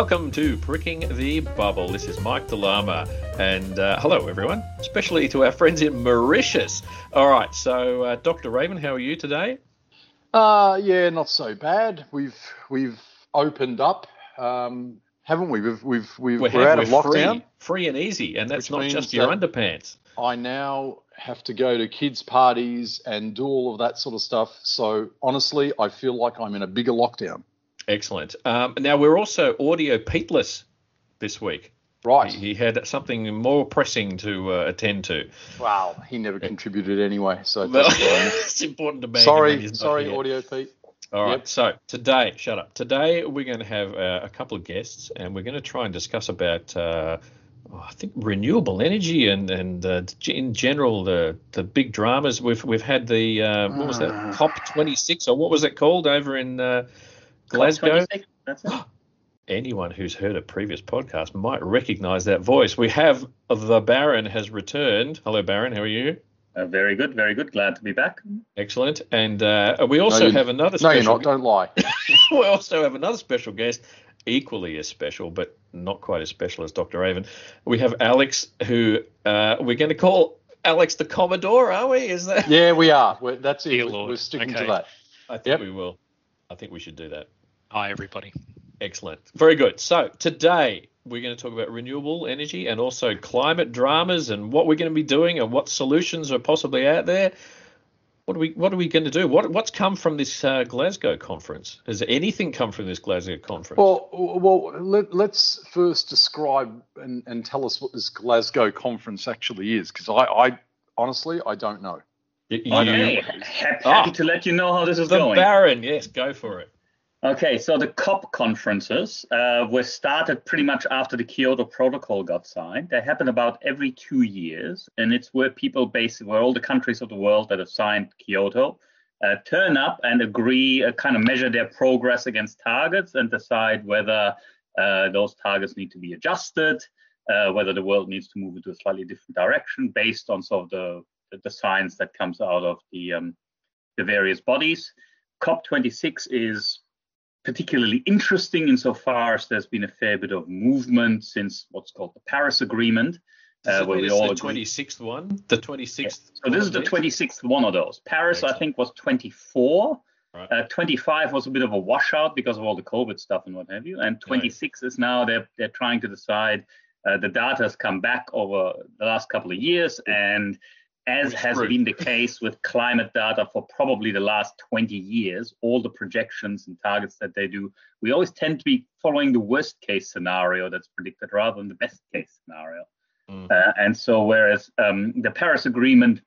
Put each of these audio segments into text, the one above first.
Welcome to Pricking the Bubble. This is Mike DeLama, and uh, hello everyone, especially to our friends in Mauritius. All right, so uh, Dr. Raven, how are you today? Uh, yeah, not so bad. We've we've opened up, um, haven't we? We've we've, we've we're, we're out of lockdown, free, free, and easy, and that's not just your underpants. I now have to go to kids' parties and do all of that sort of stuff. So honestly, I feel like I'm in a bigger lockdown. Excellent. Um, now we're also audio Peteless this week. Right. He, he had something more pressing to uh, attend to. Wow, he never contributed anyway, so Well, it's important to when sorry, sorry. Audio Pete. All right. Yep. So today, shut up. Today we're going to have uh, a couple of guests, and we're going to try and discuss about, uh, oh, I think, renewable energy and and uh, in general the the big dramas. We've we've had the uh, what was that Ah. COP 26 or what was it called over in uh, Glasgow? That's. Anyone who's heard a previous podcast might recognise that voice. We have the Baron has returned. Hello, Baron. How are you? Uh, very good, very good. Glad to be back. Excellent. And uh, we also you- have another. No, you're special not. Don't lie. we also have another special guest, equally as special, but not quite as special as Dr. Raven. We have Alex, who uh, we're going to call Alex the Commodore, are we? Is that? Yeah, we are. We're, that's it. Dear We're, Lord. we're sticking Okay. to that. I think Yep. we will. I think we should do that. Hi, everybody. Excellent. Very good. So today we're going to talk about renewable energy and also climate dramas and what we're going to be doing and what solutions are possibly out there. What are we What are we going to do? What What's come from this uh, Glasgow conference? Has anything come from this Glasgow conference? Well, well, let, let's first describe and, and tell us what this Glasgow conference actually is, because I, I honestly I don't know. Y- you- Okay, ha- happy Ah. to let you know how this is the going. Baron. Yes, go for it. Okay, so the COP conferences uh, were started pretty much after the Kyoto Protocol got signed. They happen about every two years, and it's where people basically, where all the countries of the world that have signed Kyoto uh, turn up and agree, uh, kind of measure their progress against targets and decide whether uh, those targets need to be adjusted, uh, whether the world needs to move into a slightly different direction based on sort of the, the, science that comes out of the, um, the various bodies. COP26 is particularly interesting insofar as there's been a fair bit of movement since what's called the Paris Agreement, uh, where we all the twenty sixth one. The twenty sixth. So this is the 26th one of those. Paris, I think, was 24. Right. Uh, 25 was a bit of a washout because of all the COVID stuff and what have you. And 26 is now they're they're trying to decide. Uh, the data has come back over the last couple of years, and as has been the case with climate data for probably the last 20 years, all the projections and targets that they do, we always tend to be following the worst case scenario that's predicted rather than the best case scenario. Mm. Uh, and so, whereas um, the Paris Agreement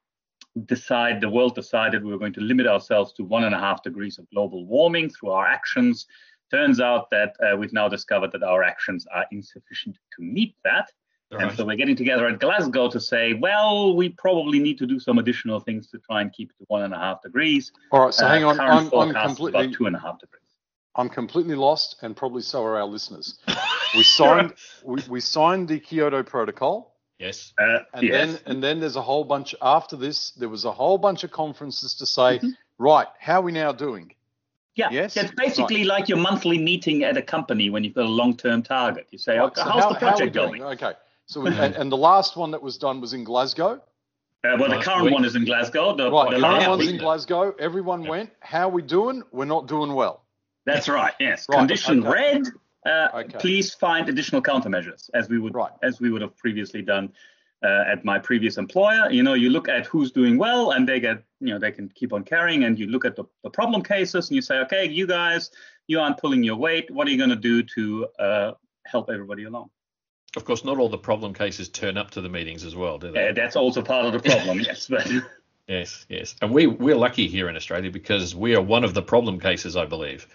decide the world decided we were going to limit ourselves to one and a half degrees of global warming through our actions, turns out that uh, we've now discovered that our actions are insufficient to meet that. And Right. so we're getting together at Glasgow to say, well, we probably need to do some additional things to try and keep it to one and a half degrees. All right, so Uh, hang on. I'm, I'm completely about two and a half degrees. I'm completely lost, and probably so are our listeners. We signed we, we signed the Kyoto Protocol, Yes. Uh, and yes. then and then there's a whole bunch after this. There was a whole bunch of conferences to say, Mhm. right, how are we now doing? Yeah, Yes? it's basically like your monthly meeting at a company when you've got a long-term target. You say, Right, okay, so how's how- the how are project doing? going? Okay, so we, and, and the last one that was done was in Glasgow. Uh, well, the current week. one is in Glasgow. The, Right, the the last current one's week- in Glasgow. Everyone Yeah. went. How are we doing? We're not doing well. That's right. Yes. Right, Condition okay. red. Uh, Okay. Please find additional countermeasures, as we would Right. as we would have previously done uh, at my previous employer. You know, you look at who's doing well, and they get you know they can keep on carrying, and you look at the, the problem cases, and you say, okay, you guys, you aren't pulling your weight. What are you going to do to uh, help everybody along? Of course, not all the problem cases turn up to the meetings as well, do they? Uh, that's also part of the problem. yes, but Yes, yes. And we we're lucky here in Australia because we are one of the problem cases, I believe.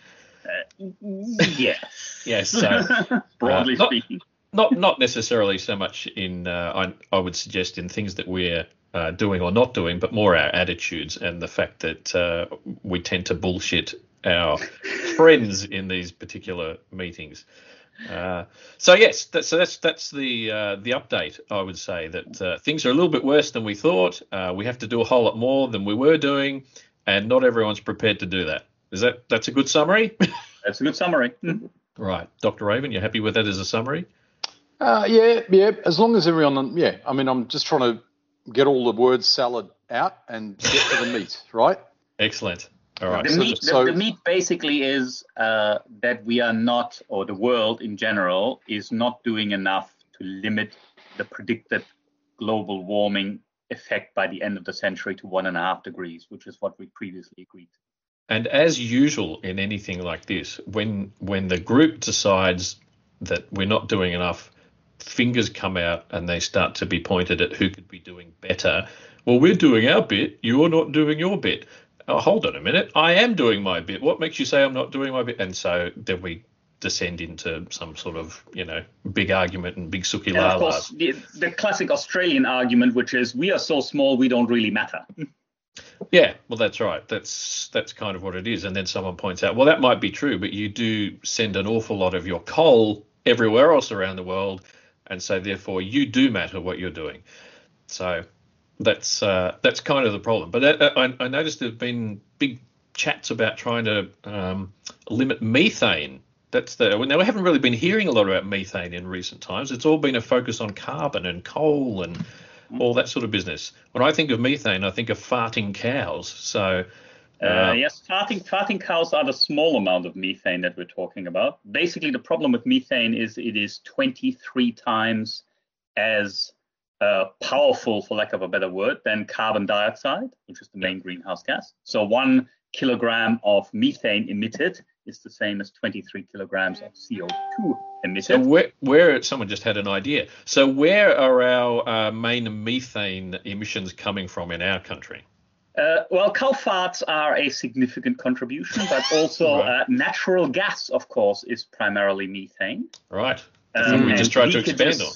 yes. Yes. So Broadly Uh, not- speaking. not not necessarily so much in uh, I I would suggest in things that we're uh, doing or not doing, but more our attitudes and the fact that uh, we tend to bullshit our friends in these particular meetings. Uh, so yes, that, so that's that's the uh, the update. I would say that uh, things are a little bit worse than we thought. Uh, we have to do a whole lot more than we were doing, and not everyone's prepared to do that. Is that that's a good summary? That's a good summary. Mhm. Right, Dr. Raven, you're happy with that as a summary? Uh, yeah, yeah. As long as everyone, yeah. I mean, I'm just trying to get all the word salad out and get to the meat, right? Excellent. All right. The So- meat, so- the, the meat basically is uh, that we are not, or the world in general, is not doing enough to limit the predicted global warming effect by the end of the century to one and a half degrees, which is what we previously agreed. And as usual in anything like this, when when the group decides that we're not doing enough, fingers come out and they start to be pointed at who could be doing better. Well, we're doing our bit. You're not doing your bit. Oh, hold on a minute. I am doing my bit. What makes you say I'm not doing my bit? And so then we descend into some sort of you know big argument and big suki And of la course, the, the classic Australian argument, which is we are so small, we don't really matter. Yeah, well, that's right. That's that's kind of what it is. And then someone points out, well, that might be true, but you do send an awful lot of your coal everywhere else around the world, and so therefore you do matter what you're doing. So that's uh, that's kind of the problem. But uh, I, I noticed there've been big chats about trying to um, limit methane. That's the now we haven't really been hearing a lot about methane in recent times. It's all been a focus on carbon and coal and all that sort of business. When I think of methane, I think of farting cows. So Uh, yes, farting, farting cows are the small amount of methane that we're talking about. Basically, the problem with methane is it is 23 times as uh, powerful, for lack of a better word, than carbon dioxide, which is the main greenhouse gas. So one kilogram of methane emitted is the same as 23 kilograms of CO2 emitted. So where, where someone just had an idea. So where are our uh, main methane emissions coming from in our country? Uh, well, cow farts are a significant contribution, but also Right. uh, natural gas, of course, is primarily methane. Right. Um, we just tried to expand on.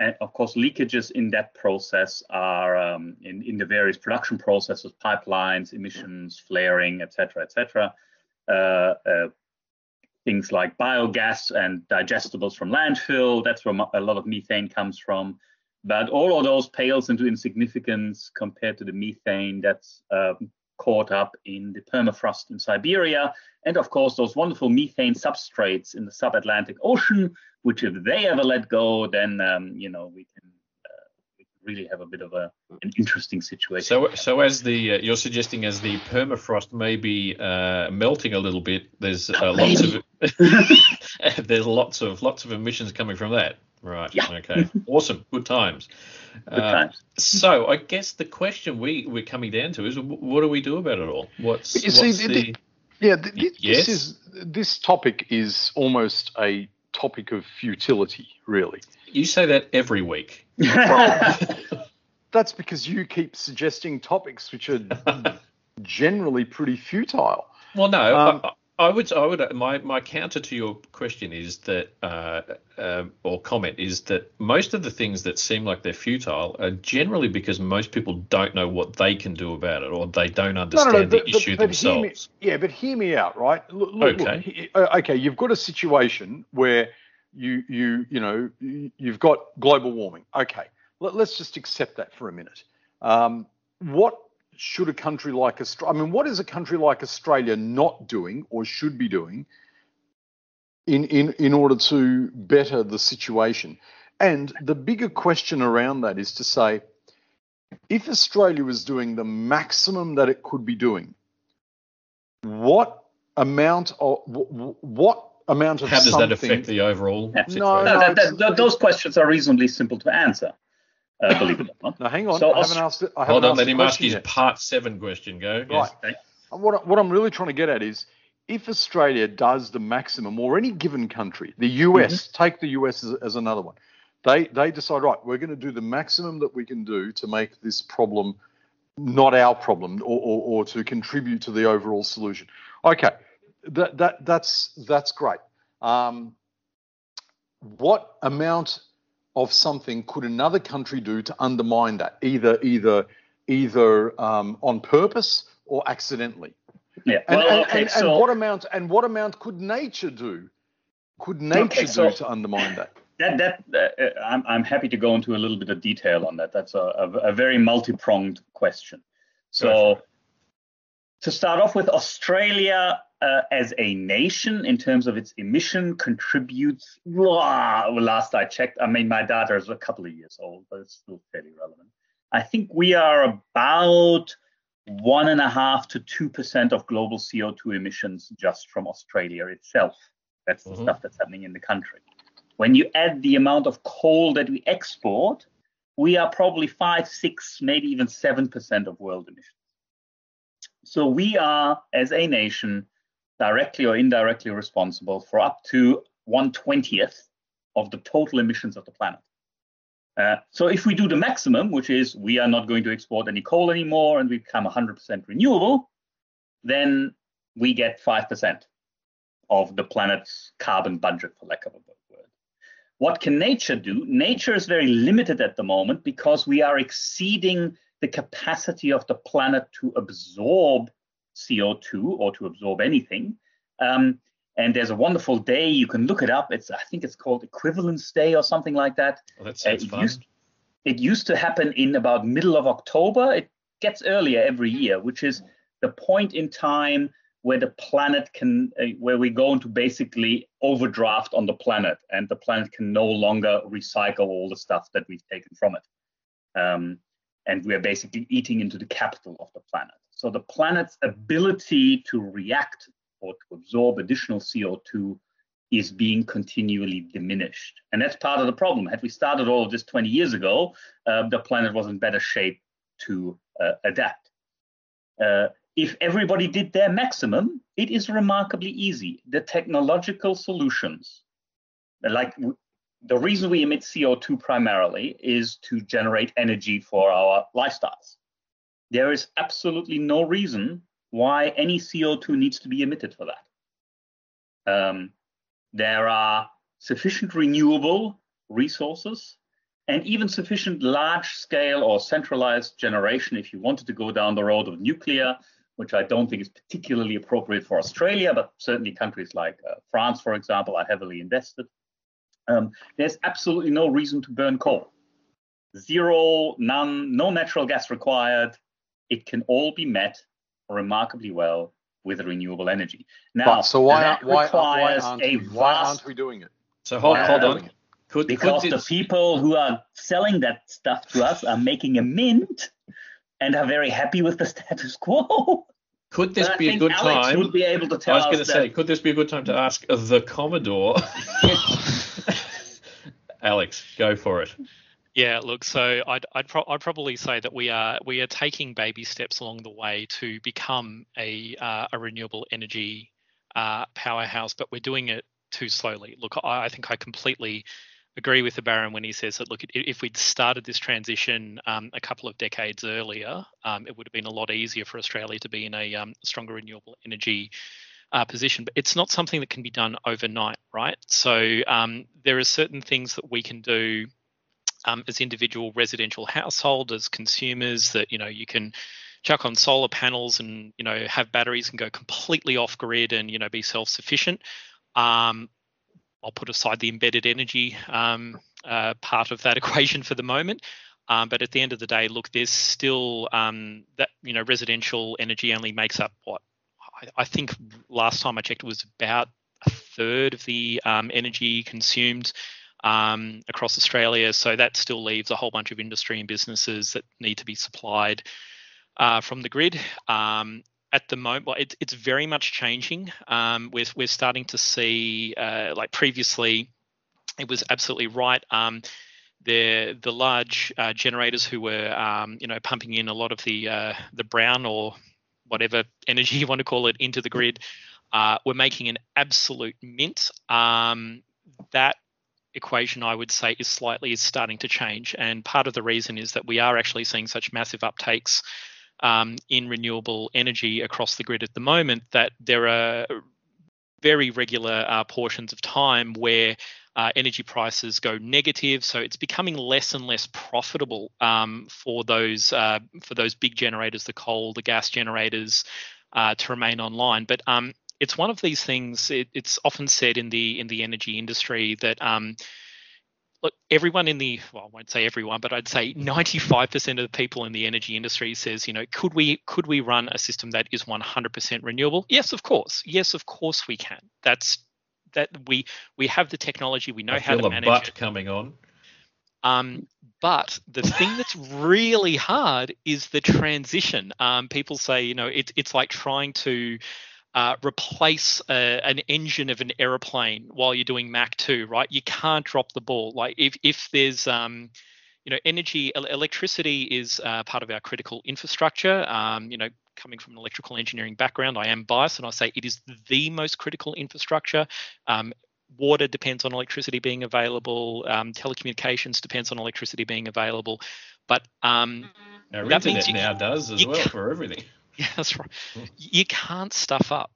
And of course, leakages in that process are um, in, in the various production processes, pipelines, emissions, flaring, etc., etc. Uh, uh, things like biogas and digestibles from landfill. That's where a lot of methane comes from. But all of those pales into insignificance compared to the methane that's um, caught up in the permafrost in Siberia. And of course, those wonderful methane substrates in the sub-Atlantic Ocean, which if they ever let go, then um, you know we can, uh, we can really have a bit of a an interesting situation. So, so as the uh, you're suggesting, as the permafrost may be uh, melting a little bit, there's uh, lots of there's lots of lots of emissions coming from that. Right. Yeah. Okay. Awesome. Good times. Good Uh, times. so I guess the question we we're coming down to is, what do we do about it all? What's, You see, what's the- the, Yeah, th- th- yes? this is this topic is almost a topic of futility, really. you say that every week. That's because you keep suggesting topics which are generally pretty futile. Well, no, Um, I, would, I would. My my counter to your question is that, uh, uh, or comment is that most of the things that seem like they're futile are generally because most people don't know what they can do about it, or they don't understand the issue but hear me, yeah, but hear me out, right? Look, look, look, Okay. he- uh, okay, you've got a situation where you you you know you- you've got global warming. Okay, Let, let's just accept that for a minute. Um, what should a country like Australia? I mean, what is a country like Australia not doing or should be doing in in in order to better the situation? And the bigger question around that is to say, if Australia was doing the maximum that it could be doing, what amount of wh- wh- what amount of How does something? that affect the overall Yeah. situation? No, No, no, that, that, those questions are reasonably simple to answer, uh, believe it or not. No, hang on. So I haven't Aust- asked. I haven't Hold on, asked let him ask his yet. part seven question. Go. Right. Okay. What, what I'm really trying to get at is if Australia does the maximum, or any given country, the US, take the US as, as another one, they they decide right, we're going to do the maximum that we can do to make this problem not our problem, or, or, or to contribute to the overall solution. Okay, that that that's that's great. Um, what amount of something could another country do to undermine that, either either either um, on purpose or accidentally? Yeah. And, Well, and, okay. and, so and what amount and what amount could nature do? Could nature so- do to undermine that? that that uh, I'm I'm happy to go into a little bit of detail on that. That's a a, a very multi-pronged question. So to start off with, Australia uh, as a nation, in terms of its emission, contributes. Blah, last I checked, I mean, my data is a couple of years old, but it's still fairly relevant. I think we are about one and a half to two percent of global CO2 emissions just from Australia itself. That's the mm-hmm. stuff that's happening in the country. When you add the amount of coal that we export, we are probably five, six, maybe even seven percent of world emissions. So we are, as a nation, directly or indirectly responsible for up to one twentieth of the total emissions of the planet. Uh, so if we do the maximum, which is we are not going to export any coal anymore and we become 100% renewable, then we get 5% of the planet's carbon budget, for lack of a better word. What can nature do? Nature is very limited at the moment because we are exceeding the capacity of the planet to absorb CO2 or to absorb anything. Um, and there's a wonderful day. You can look it up. It's i think it's called equivalence day or something like that. Well, that sounds uh, it fun. Used, it used to happen in about middle of october. It gets earlier every year which is the point in time where the planet can uh, where we go into basically overdraft on the planet and the planet can no longer recycle all the stuff that we've taken from it. Um, and we're basically eating into the capital of the planet so the planet's ability to react or to absorb additional CO2 is being continually diminished. And that's part of the problem. Had we started all of this 20 years ago, uh, the planet was in better shape to uh, adapt. Uh, if everybody did their maximum, it is remarkably easy. The technological solutions, like the reason we emit CO2 primarily is to generate energy for our lifestyles. There is absolutely no reason why any CO2 needs to be emitted for that. Um, there are sufficient renewable resources and even sufficient large scale or centralized generation if you wanted to go down the road of nuclear, which I don't think is particularly appropriate for Australia, but certainly countries like uh, France, for example, are heavily invested. Um, there's absolutely no reason to burn coal. Zero, none, no natural gas required. It can all be met remarkably well with renewable energy. Now, but so why, why, why, aren't we, why aren't we doing it? So hold, hold on. Could, because could the people who are selling that stuff to us are making a mint and are very happy with the status quo. Could this be a good Alex time? Would be able to tell I was going to say, could this be a good time to ask the Commodore? Alex, go for it. Yeah, look, so I'd I'd, pro- I'd, probably say that we are we are taking baby steps along the way to become a uh, a renewable energy uh, powerhouse, but we're doing it too slowly. Look, I, I, think I completely agree with the Baron when he says that look, if we'd started this transition um, a couple of decades earlier, um, it would have been a lot easier for Australia to be in a um, stronger renewable energy. Uh, position, but it's not something that can be done overnight, right? So um, there are certain things that we can do um, as individual residential household, as consumers, that you know you can chuck on solar panels and you know have batteries and go completely off grid and you know be self-sufficient. Um, I'll put aside the embedded energy um, uh, part of that equation for the moment. Um, but at the end of the day, look, there's still um, that you know residential energy only makes up what I, I, think last time I checked was about a third of the um, energy consumed um, across Australia. So that still leaves a whole bunch of industry and businesses that need to be supplied uh, from the grid. Um, at the moment, well, it, it's very much changing. Um, we're, we're starting to see, uh, like previously, it was absolutely right. Um, the the large uh, generators who were, um, you know, pumping in a lot of the uh, the brown or whatever energy you want to call it into the grid, uh, were making an absolute mint. Um, that equation, I would say, is slightly is starting to change. And part of the reason is that we are actually seeing such massive uptakes um, in renewable energy across the grid at the moment that there are very regular uh, portions of time where uh, energy prices go negative. So it's becoming less and less profitable um, for those uh, for those big generators, the coal, the gas generators, uh, to remain online. But um, it's one of these things. It, it's often said in the in the energy industry that um, look, everyone in the well, I won't say everyone, but I'd say 95% of the people in the energy industry says, you know, could we could we run a system that is 100% renewable? Yes, of course. Yes, of course we can. That's that we we have the technology. We know I how to a manage butt it. coming on. Um, but the thing that's really hard is the transition. Um, people say, you know, it's it's like trying to uh, replace a, an engine of an aeroplane while you're doing Mach 2, right? You can't drop the ball. Like if if there's um, you know, energy, electricity is uh, part of our critical infrastructure. Um, you know, coming from an electrical engineering background, I am biased, and I say it is the most critical infrastructure. Um, water depends on electricity being available. Um, telecommunications depends on electricity being available. But um, Our That means internet you- now does as well for everything. yeah, that's right. You can't stuff up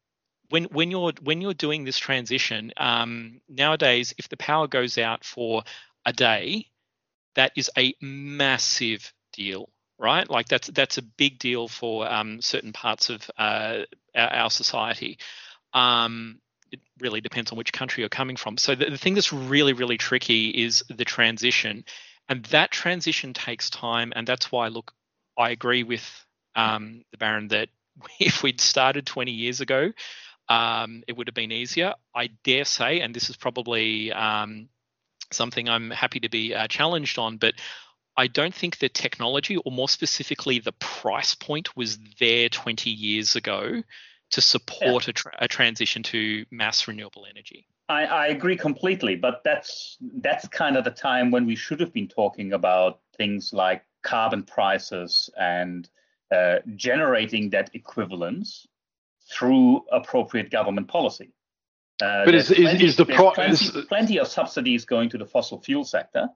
when when you're when you're doing this transition. Um, nowadays, if the power goes out for a day, that is a massive deal, right? Like that's that's a big deal for um, certain parts of uh, our, our society. Um, it really depends on which country you're coming from. So the, the thing that's really really tricky is the transition, and that transition takes time, and that's why look, I agree with um, the Baron that if we'd started 20 years ago, um, it would have been easier. I dare say, and this is probably um, something I'm happy to be uh, challenged on, but I don't think the technology, or more specifically, the price point, was there 20 years ago to support a, tra- a transition to mass renewable energy. I, I agree completely, but that's that's kind of the time when we should have been talking about things like carbon prices and uh, generating that equivalence through appropriate government policy. Uh, But is- there's is- is the pro- plenty, is- plenty of subsidies going to the fossil fuel sector,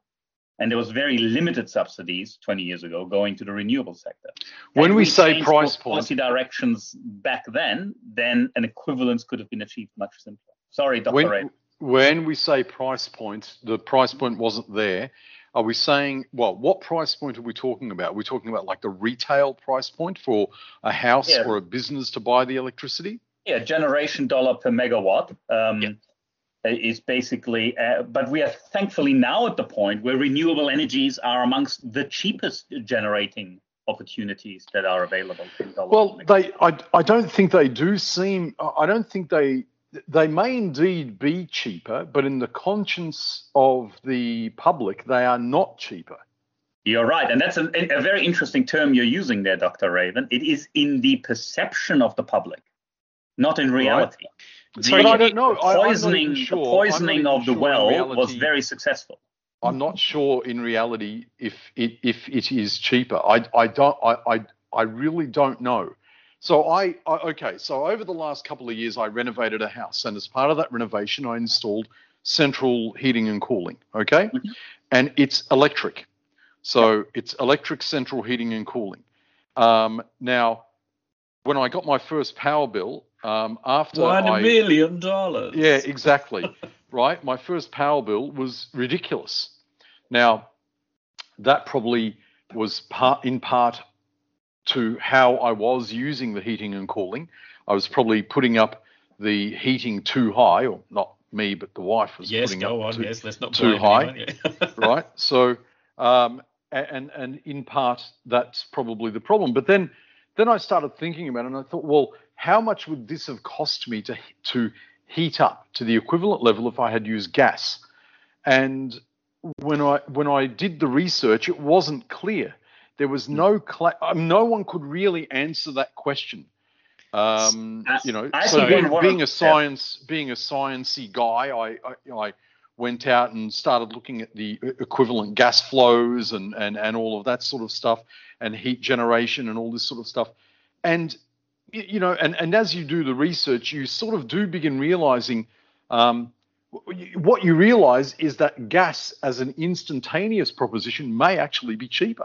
and there was very limited subsidies 20 years ago going to the renewable sector. When Had we say price point- policy directions back then, then an equivalence could have been achieved much simpler. Sorry, Dr. Ray. when, when we say price point, the price point wasn't there. Are we saying, well, what price point are we talking about? Are we talking about like the retail price point for a house Yeah. or a business to buy the electricity? Yeah, generation dollar per megawatt um, Yeah. is basically, uh, but we are thankfully now at the point where renewable energies are amongst the cheapest generating opportunities that are available. Well, they, I, I don't think they do seem. I don't think they, they may indeed be cheaper, but in the conscience of the public, they are not cheaper. You're right, and that's a, a very interesting term you're using there, Dr. Raven. It is in the perception of the public, not in reality. The but I don't know. Poisoning, sure. the poisoning of the sure in well was very successful. I'm not sure in reality if it if it is cheaper. I I don't I I, I really don't know. So I, I okay. So over the last couple of years, I renovated a house, and as part of that renovation, I installed central heating and cooling. Okay, Mhm. and it's electric. So it's electric central heating and cooling. Um, now, when I got my first power bill, um, after One I, million dollars. yeah, exactly. right. My first power bill was ridiculous. Now, that probably was part in part to how I was using the heating and cooling. I was probably putting up the heating too high, or not me, but the wife was Yes, putting go up on. too, yes, let's not too high, anyone, yeah. right? So, um, and and in part that's probably the problem. But then then I started thinking about it, and I thought, well, how much would this have cost me to to heat up to the equivalent level if I had used gas? And when I when I did the research, it wasn't clear. There was no cla- um, no one could really answer that question. Um, you know, I so being, being a science being a sciencey guy, I, I I went out and started looking at the equivalent gas flows and and and all of that sort of stuff and heat generation and all this sort of stuff. And you know, and and as you do the research, you sort of do begin realizing. Um, what you realize is that gas as an instantaneous proposition may actually be cheaper.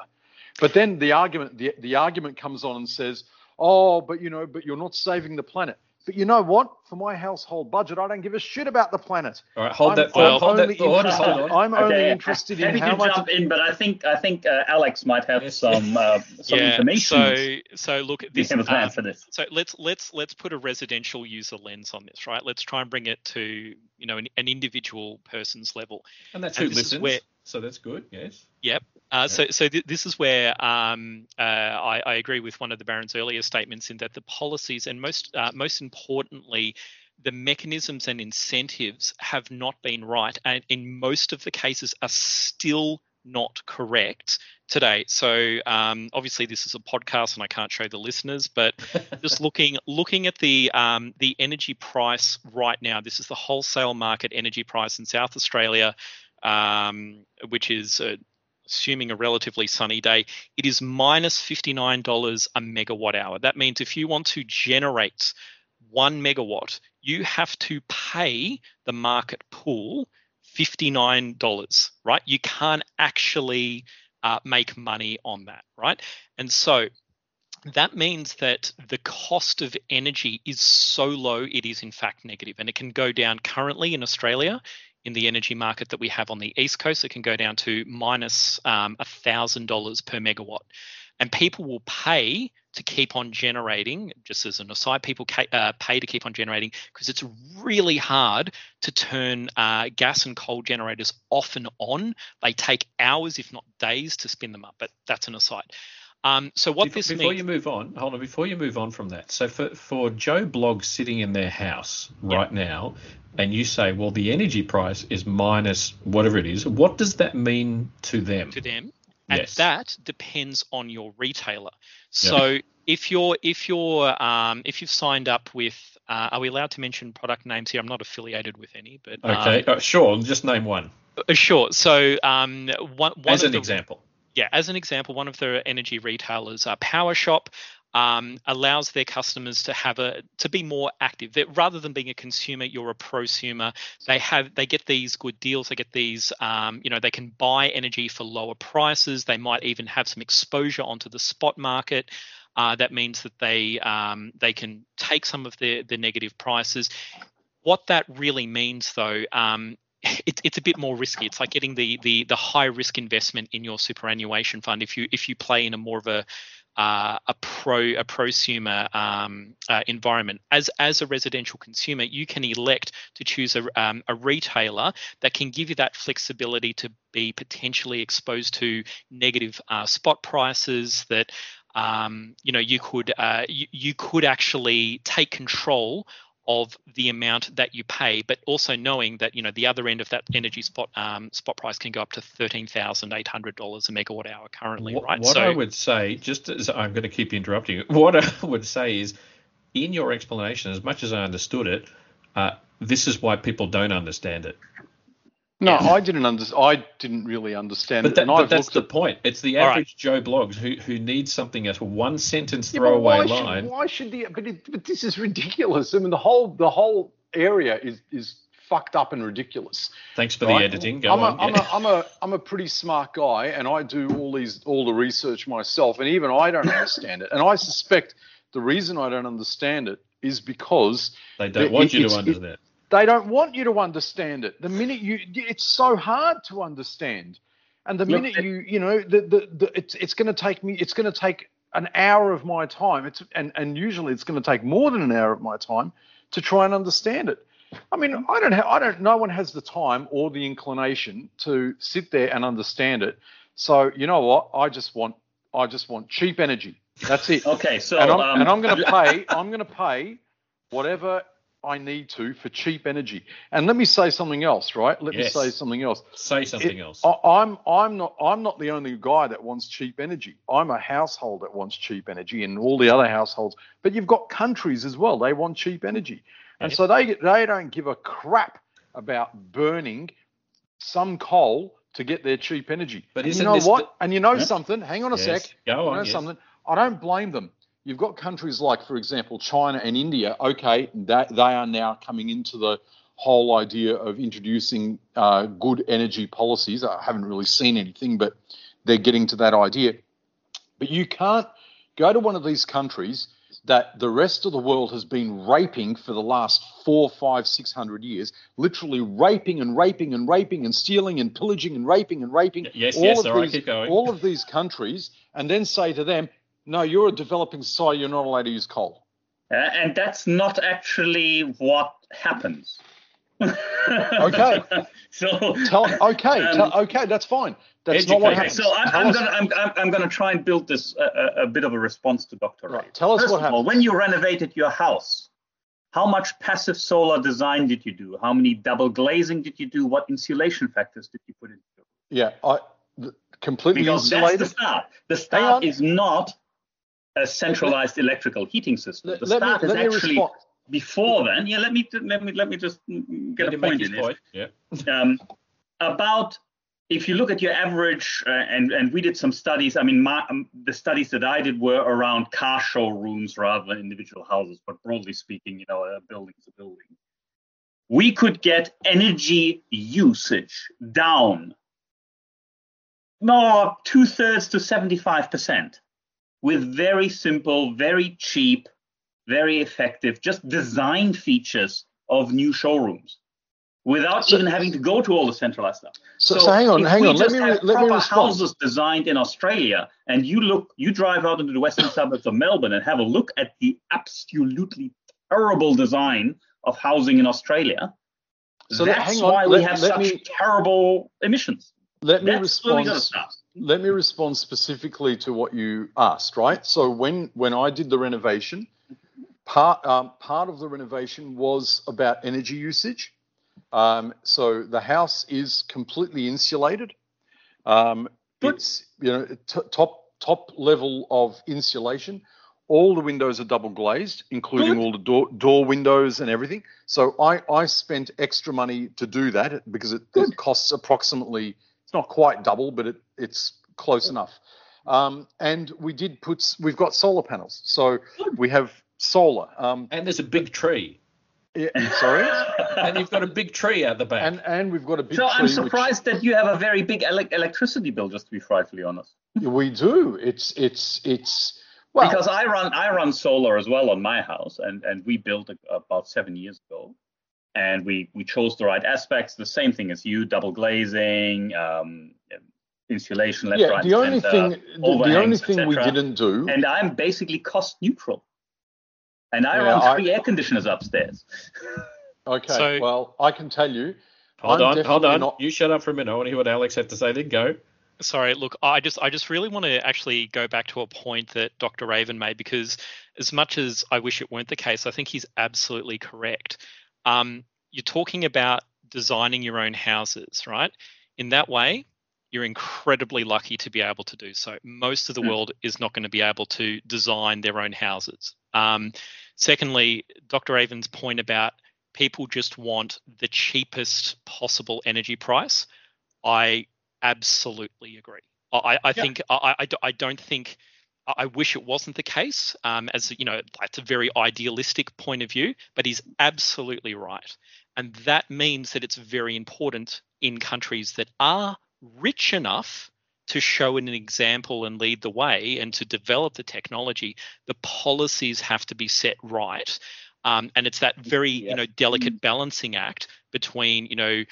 But then the argument the, the argument comes on and says, "Oh, but you know, but you're not saving the planet." But you know what? For my household budget, I don't give a shit about the planet. All right, hold I'm, that thought. I'm Hold that only thought. interested- Hold. I'm only Okay, interested in happy how to much. jump in, but I think I think uh, Alex might have some uh, some yeah. information. So so look at be this. able to um, answer this. so let's let's let's put a residential user lens on this, right? Let's try and bring it to you know an, an individual person's level. And that's and who listens. where- So that's good. Yes. Uh, So, so th- this is where um, uh, I, I agree with one of the Baron's earlier statements in that the policies and most, uh, most importantly, the mechanisms and incentives have not been right, and in most of the cases are still not correct today. So, um, obviously, this is a podcast, and I can't show the listeners, but just looking looking at the um, the energy price right now. This is the wholesale market energy price in South Australia, um, which is uh, assuming a relatively sunny day. it is minus $59 a megawatt hour. That means if you want to generate one megawatt, you have to pay the market pool fifty nine dollars. Right? You can't actually uh, make money on that. Right? And so that means that the cost of energy is so low, it is in fact negative, and it can go down currently in Australia. In the energy market that we have on the east coast, it can go down to minus um, thousand dollars per megawatt, and people will pay to keep on generating. Just as an aside, people uh, pay to keep on generating because it's really hard to turn uh, gas and coal generators off and on. They take hours, if not days, to spin them up. But that's an aside. Um, so what before, this before means, you move on, hold on. Before you move on from that, so for for Joe Blog sitting in their house Yeah. right now, and you say, well, the energy price is minus whatever it is. What does that mean to them? to them, and Yes. that depends on your retailer. So if you're if you're um, if you've signed up with, uh, are we allowed to mention product names here? I'm not affiliated with any, but um, Okay, uh, sure. Just name one uh, sure. So um, one, one as an the- example. Yeah, as an example, one of the energy retailers, uh, PowerShop, um, allows their customers to have a to be more active. That rather than being a consumer, you're a prosumer. They have they get these good deals. They get these, um, you know, they can buy energy for lower prices. They might even have some exposure onto the spot market. Uh, that means that they um, they can take some of the the negative prices. What that really means, though, um, it, it's a bit more risky. It's like getting the the the high risk investment in your superannuation fund. If you if you play in a more of a uh, a pro a prosumer um, uh, environment as as a residential consumer, you can elect to choose a um, a retailer that can give you that flexibility to be potentially exposed to negative uh, spot prices that. Um, you know, you could uh, you, you could actually take control of the amount that you pay, but also knowing that you know the other end of that energy spot um, spot price can go up to thirteen thousand eight hundred dollars a megawatt hour currently, What, right? what so I would say, just as I'm going to keep interrupting you, what I would say is, in your explanation, as much as I understood it, uh, this is why people don't understand it. No, Yeah. I didn't under, I didn't really understand But, it. that, and but that's the at point. It's the All right. average Joe Bloggs who, who needs something as a one sentence Yeah, throwaway why line. Should, why should the? But, it, but this is ridiculous. I mean, the whole the whole area is is fucked up and ridiculous. Thanks for right? the editing. Go I'm on. A, I'm, yeah. a, I'm a I'm a pretty smart guy, and I do all these all the research myself, and even I don't understand it. And I suspect the reason I don't understand it is because they don't it- want you it's- to it- understand. They don't want you to understand it. The minute you, it's so hard to understand, and the minute you, you know, the, the, the it's it's going to take me, it's going to take an hour of my time. It's and and usually it's going to take more than an hour of my time to try and understand it. I mean, I don't have, I don't, no one has the time or the inclination to sit there and understand it. So you know what? I just want, I just want cheap energy. That's it. Okay, so and I'm, um, and I'm going to pay. I'm going to pay whatever I need to for cheap energy. And let me say something else, right? Let Yes. me say something else. Say something It- else. I, I'm I'm not I'm not the only guy that wants cheap energy. I'm a household that wants cheap energy, and all the other households. But you've got countries as well. They want cheap energy, and Yep. so they they don't give a crap about burning some coal to get their cheap energy. But and you know what? the- and you know Yeah. something? Hang on a Yes. sec. Go You on. know yes. something? I don't blame them. You've got countries like, for example, China and India. Okay, that they are now coming into the whole idea of introducing uh, good energy policies. I haven't really seen anything, but they're getting to that idea. But you can't go to one of these countries, that the rest of the world has been raping for the last four, five, six hundred years, literally raping and raping and raping and stealing and pillaging and raping and raping Yes, all yes, of right, these, all of these countries, and then say to them, "No, you're a developing society. You're not allowed to use coal." Uh, and that's not actually what happens. Okay. so Tell, okay, Um, tell, okay, that's fine. That's not what happens. so I'm, I'm gonna I'm, I'm, I'm gonna try and build this uh, a, a bit of a response to Dr. Right, Ray. tell us First what all, when you renovated your house, how much passive solar design did you do? How many double glazing did you do? What insulation factors did you put into? Yeah, I completely Because insulated. that's the start. The start is not a centralized electrical heating system. let, the let me start me is actually respond. before then. Yeah, let me let me let me just get Let a point in this. point. Yeah. um, about if you look at your average uh, and and we did some studies i mean my, um, the studies that i did were around car showrooms rather than individual houses but broadly speaking you know a building's a building we could get energy usage down more two-thirds to 75% with very simple very cheap very effective just design features of new showrooms without So- even having to go to all the centralized stuff. So, so hang on, hang on. Let me re- let me respond. houses designed in Australia, and you look, you drive out into the western suburbs of Melbourne and have a look at the absolutely terrible design of housing in Australia. So let- that's on, why we let- have let such me- terrible emissions. Let me That's respond. Got to start. Let me respond specifically to what you asked. Right. So when when I did the renovation, part um, part of the renovation was about energy usage. Um, so the house is completely insulated. Um, it's you know t- top top level of insulation. All the windows are double glazed, including Good. all the door door windows and everything. So I I spent extra money to do that because it, it costs approximately it's not quite double, but it it's close enough. Um, and we did put we've got solar panels, so we have solar. Um, And there's a big tree. yeah, sorry, And you've got a big tree out the back. and and we've got a big So tree. I'm which- surprised that you have a very big ele- electricity bill, just to be frightfully honest. We do. It's it's it's well. because I run I run solar as well on my house, and and we built it about seven years ago, and we we chose the right aspects. The same thing as you, double glazing, um, insulation, left, yeah, right, the only center, thing the, the only overhangs, thing we didn't do. and I'm basically cost neutral. And I Yeah, run I- three air conditioners upstairs. okay, So- well, I can tell you. hold I'm on, hold on. not- You shut up for a minute. I want to hear what Alex had to say. Then go. sorry look i just i just really want to actually go back to a point that dr raven made because as much as i wish it weren't the case i think he's absolutely correct um, you're talking about designing your own houses right in that way you're incredibly lucky to be able to do so most of the Hmm. world is not going to be able to design their own houses um, secondly dr raven's point about people just want the cheapest possible energy price i absolutely agree. I, I Yeah. think I, I, I don't think I I wish it wasn't the case. Um, as you know, that's a very idealistic point of view, but he's absolutely right, and that means that it's very important in countries that are rich enough to show an example and lead the way and to develop the technology. The policies have to be set right, um, and it's that very you know delicate balancing act between you know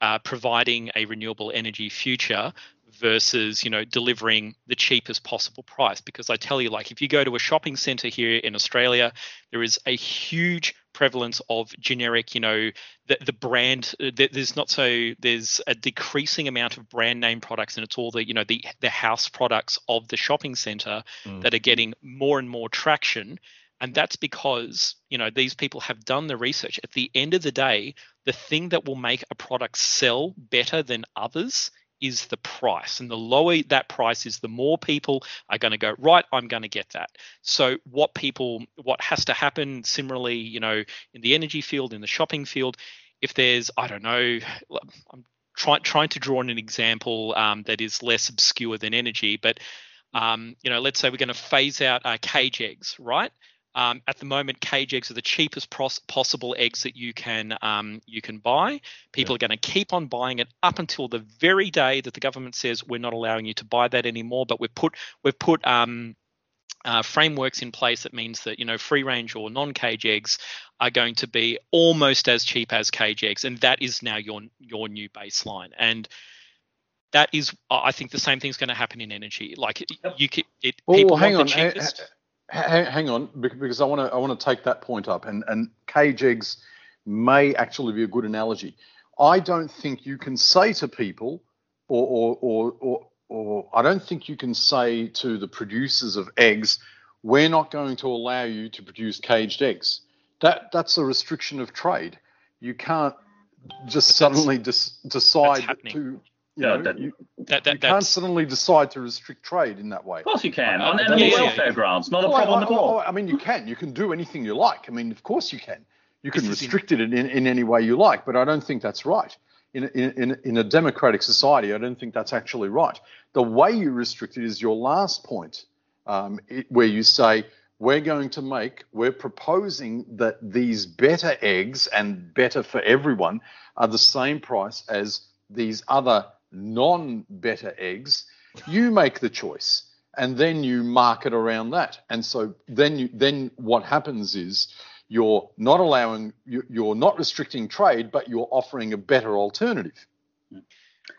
uh, providing a renewable energy future versus you know delivering the cheapest possible price. Because i tell you like if you go to a shopping center here in australia there is a huge prevalence of generic you know the, the brand uh, there's not so there's a decreasing amount of brand name products and it's all the you know the the house products of the shopping center Mm. that are getting more and more traction. And that's because you know these people have done the research. At the end of the day the thing that will make a product sell better than others is the price and the lower that price is the more people are going to go right i'm going to get that. So what people what has to happen similarly you know in the energy field in the shopping field if there's i don't know i'm trying trying to draw on an example um, that is less obscure than energy but um, you know let's say we're going to phase out our cage eggs right um, at the moment, cage eggs are the cheapest pros- possible eggs that you can um, you can buy. People are going to keep on buying it up until the very day that the government says we're not allowing you to buy that anymore. But we've put we've put um, uh, frameworks in place that means that you know free range or non-cage eggs are going to be almost as cheap as cage eggs, and that is now your your new baseline. And that is, I think, the same thing's going to happen in energy. Like you, can, it. People hang want on, the cheapest. Ha- hang on, because I want to I want to take that point up, and and cage eggs may actually be a good analogy. I don't think you can say to people, or or or or, or I don't think you can say to the producers of eggs, we're not going to allow you to produce caged eggs. That that's a restriction of trade. You can't just suddenly dis- decide to. You Yeah, know, that- you, That, you can't suddenly decide to restrict trade in that way. Of course you can, on animal yeah, yeah, welfare yeah. grounds, not a Well, I- problem I, at all. I, I mean, you can. You can do anything you like. I mean, of course you can. You can This restrict it in, in any way you like, but I don't think that's right. In, in, in, in a democratic society, I don't think that's actually right. The way you restrict it is your last point, um, it, where you say, we're going to make, we're proposing that these better eggs and better for everyone are the same price as these other non better eggs. You make the choice and then you market around that. And so then you then what happens is you're not allowing you- you're not restricting trade, but you're offering a better alternative.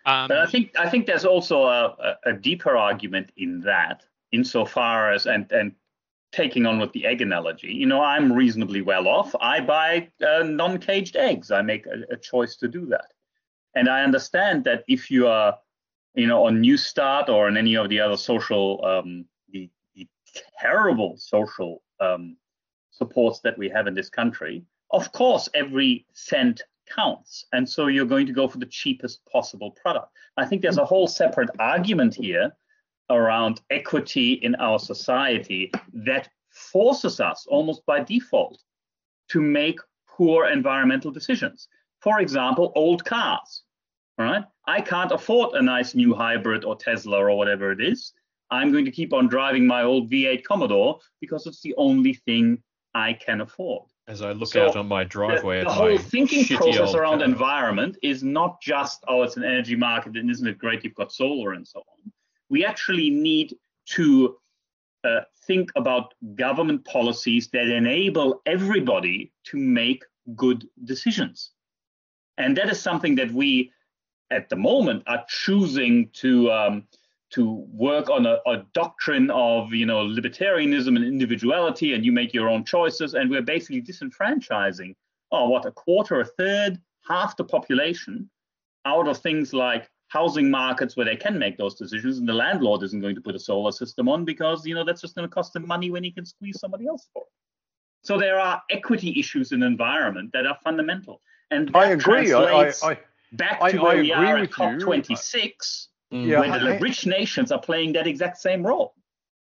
um, But I think I think there's also a, a, a deeper argument in that, insofar as and and taking on with the egg analogy. You know, I'm reasonably well off. I buy uh, non-caged eggs. I make a, a choice to do that, and I understand that if you are, you know, on Newstart or on any of the other social, um, the, the terrible social um, supports that we have in this country, of course, every cent counts. And so you're going to go for the cheapest possible product. I think there's a whole separate argument here around equity in our society that forces us almost by default to make poor environmental decisions. For example, old cars. All right. I can't afford a nice new hybrid or Tesla or whatever it is. I'm going to keep on driving my old V8 Commodore because it's the only thing I can afford. As I look So, out on my driveway, the, at the whole my thinking process around car. environment is not just oh it's an energy market and isn't it great you've got solar and so on we actually need to uh, think about government policies that enable everybody to make good decisions and that is something that we at the moment are choosing to um, to work on a, a doctrine of you know libertarianism and individuality and you make your own choices and we're basically disenfranchising oh what a quarter a third half the population out of things like housing markets where they can make those decisions and the landlord isn't going to put a solar system on because you know that's just going to cost them money when he can squeeze somebody else for it so there are equity issues in environment that are fundamental and I agree. I, I, translates I, back I- to where I we agree are with at you. COP26 Mm. Yeah, where the I- rich nations are playing that exact same role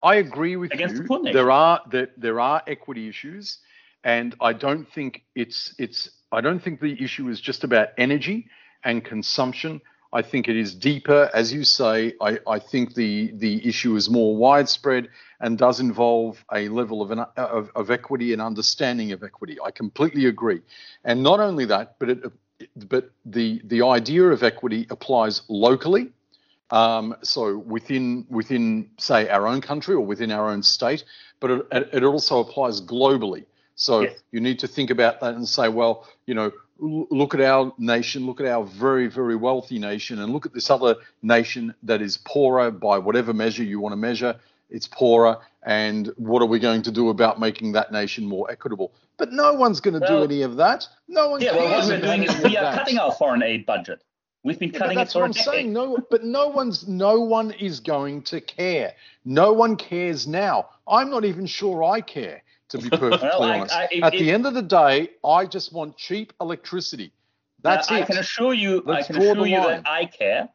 I agree with Against you. the poor nation. there are there, there are equity issues, and I don't think it's it's I don't think the issue is just about energy and consumption. I think it is deeper, as you say. I, I think the the issue is more widespread and does involve a level of, an, of of equity and understanding of equity. I completely agree, and not only that, but it but the the idea of equity applies locally um, so within within say our own country or within our own state, but it, it also applies globally. So Yes. you need to think about that and say, well, you know, look at our nation, look at our very very wealthy nation, and look at this other nation that is poorer by whatever measure you want to measure. It's poorer, and what are we going to do about making that nation more equitable? But no one's going to do any of that. No one yeah well what we're doing is we are that. cutting our foreign aid budget we've been Yeah, but cutting it that's for what a I'm decade. saying. No, but no one's no one is going to care. No one cares now. I'm not even sure I care, to be perfectly Well, honest. I- it- At it- the end of the day, I just want cheap electricity. That's Uh, I it. can assure you, Let's I can assure you line. that I care.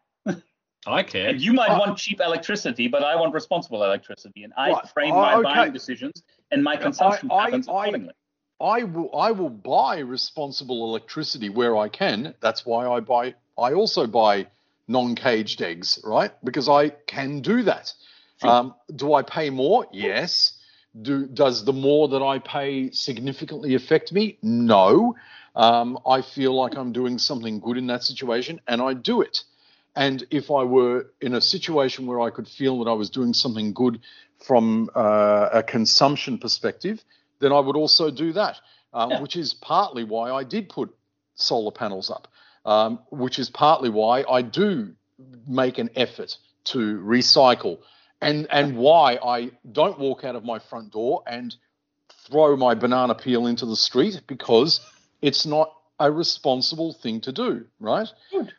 I care. And you might Uh, want cheap electricity, but I want responsible electricity, and I Right. frame Oh, my okay. buying decisions, and my consumption I- happens I- accordingly. I will I will buy responsible electricity where I can. That's why I buy I also buy non-caged eggs, right? Because I can do that. Sure. Um, do I pay more? Yes. Do does the more that I pay significantly affect me? No. Um, I feel like I'm doing something good in that situation, and I do it. And if I were in a situation where I could feel that I was doing something good from uh, a consumption perspective, then I would also do that, um, yeah. which is partly why I did put solar panels up, um, which is partly why I do make an effort to recycle, and and why I don't walk out of my front door and throw my banana peel into the street because it's not a responsible thing to do, right?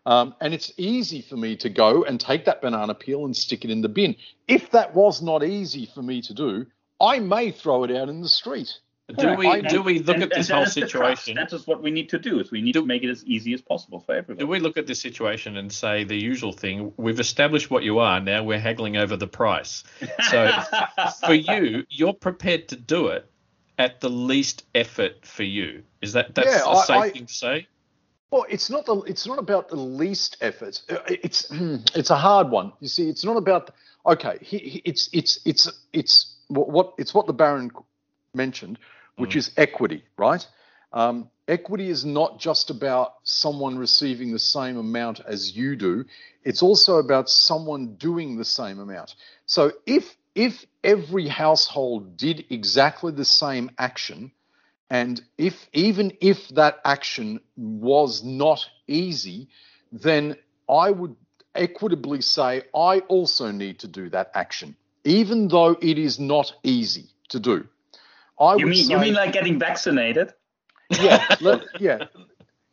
Um, and it's easy for me to go and take that banana peel and stick it in the bin. If that was not easy for me to do, I may throw it out in the street. Do we do we look and, at this whole situation? That is what we need to do. Is we need do, to make it as easy as possible for everyone. Do we look at this situation and say the usual thing? We've established what you are. Now we're haggling over the price. So for you, you're prepared to do it at the least effort for you. Is that that's yeah, a safe I, thing to say? Well, it's not the it's not about the least effort. Uh, it's it's a hard one. You see, it's not about okay. He, he, it's it's it's it's what it's what the Baron mentioned, which mm. is equity, right? Um, equity is not just about someone receiving the same amount as you do. It's also about someone doing the same amount. So if if every household did exactly the same action, and if even if that action was not easy, then I would equitably say I also need to do that action, even though it is not easy to do. I you mean say, you mean like getting vaccinated? Yeah, let, yeah,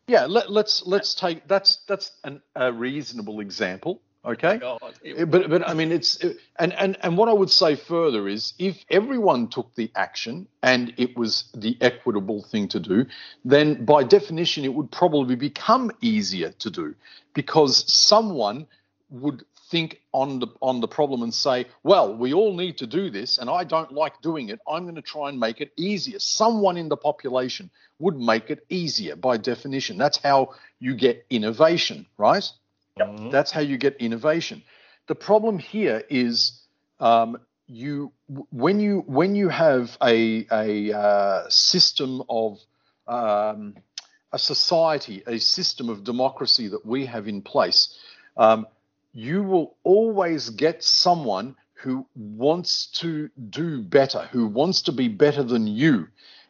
yeah. Let, us let's, let's take that's that's an, a reasonable example. Okay, oh but but I mean it's and and and what I would say further is if everyone took the action and it was the equitable thing to do, then by definition it would probably become easier to do because someone would think on the on the problem and say, well, we all need to do this, and I don't like doing it. I'm going to try and make it easier. Someone in the population would make it easier by definition. That's how you get innovation, right? Mm-hmm. That's how you get innovation. The problem here is um, you when you when you have a a uh, system of um, a society, a system of democracy that we have in place, um, you will always get someone who wants to do better, who wants to be better than you.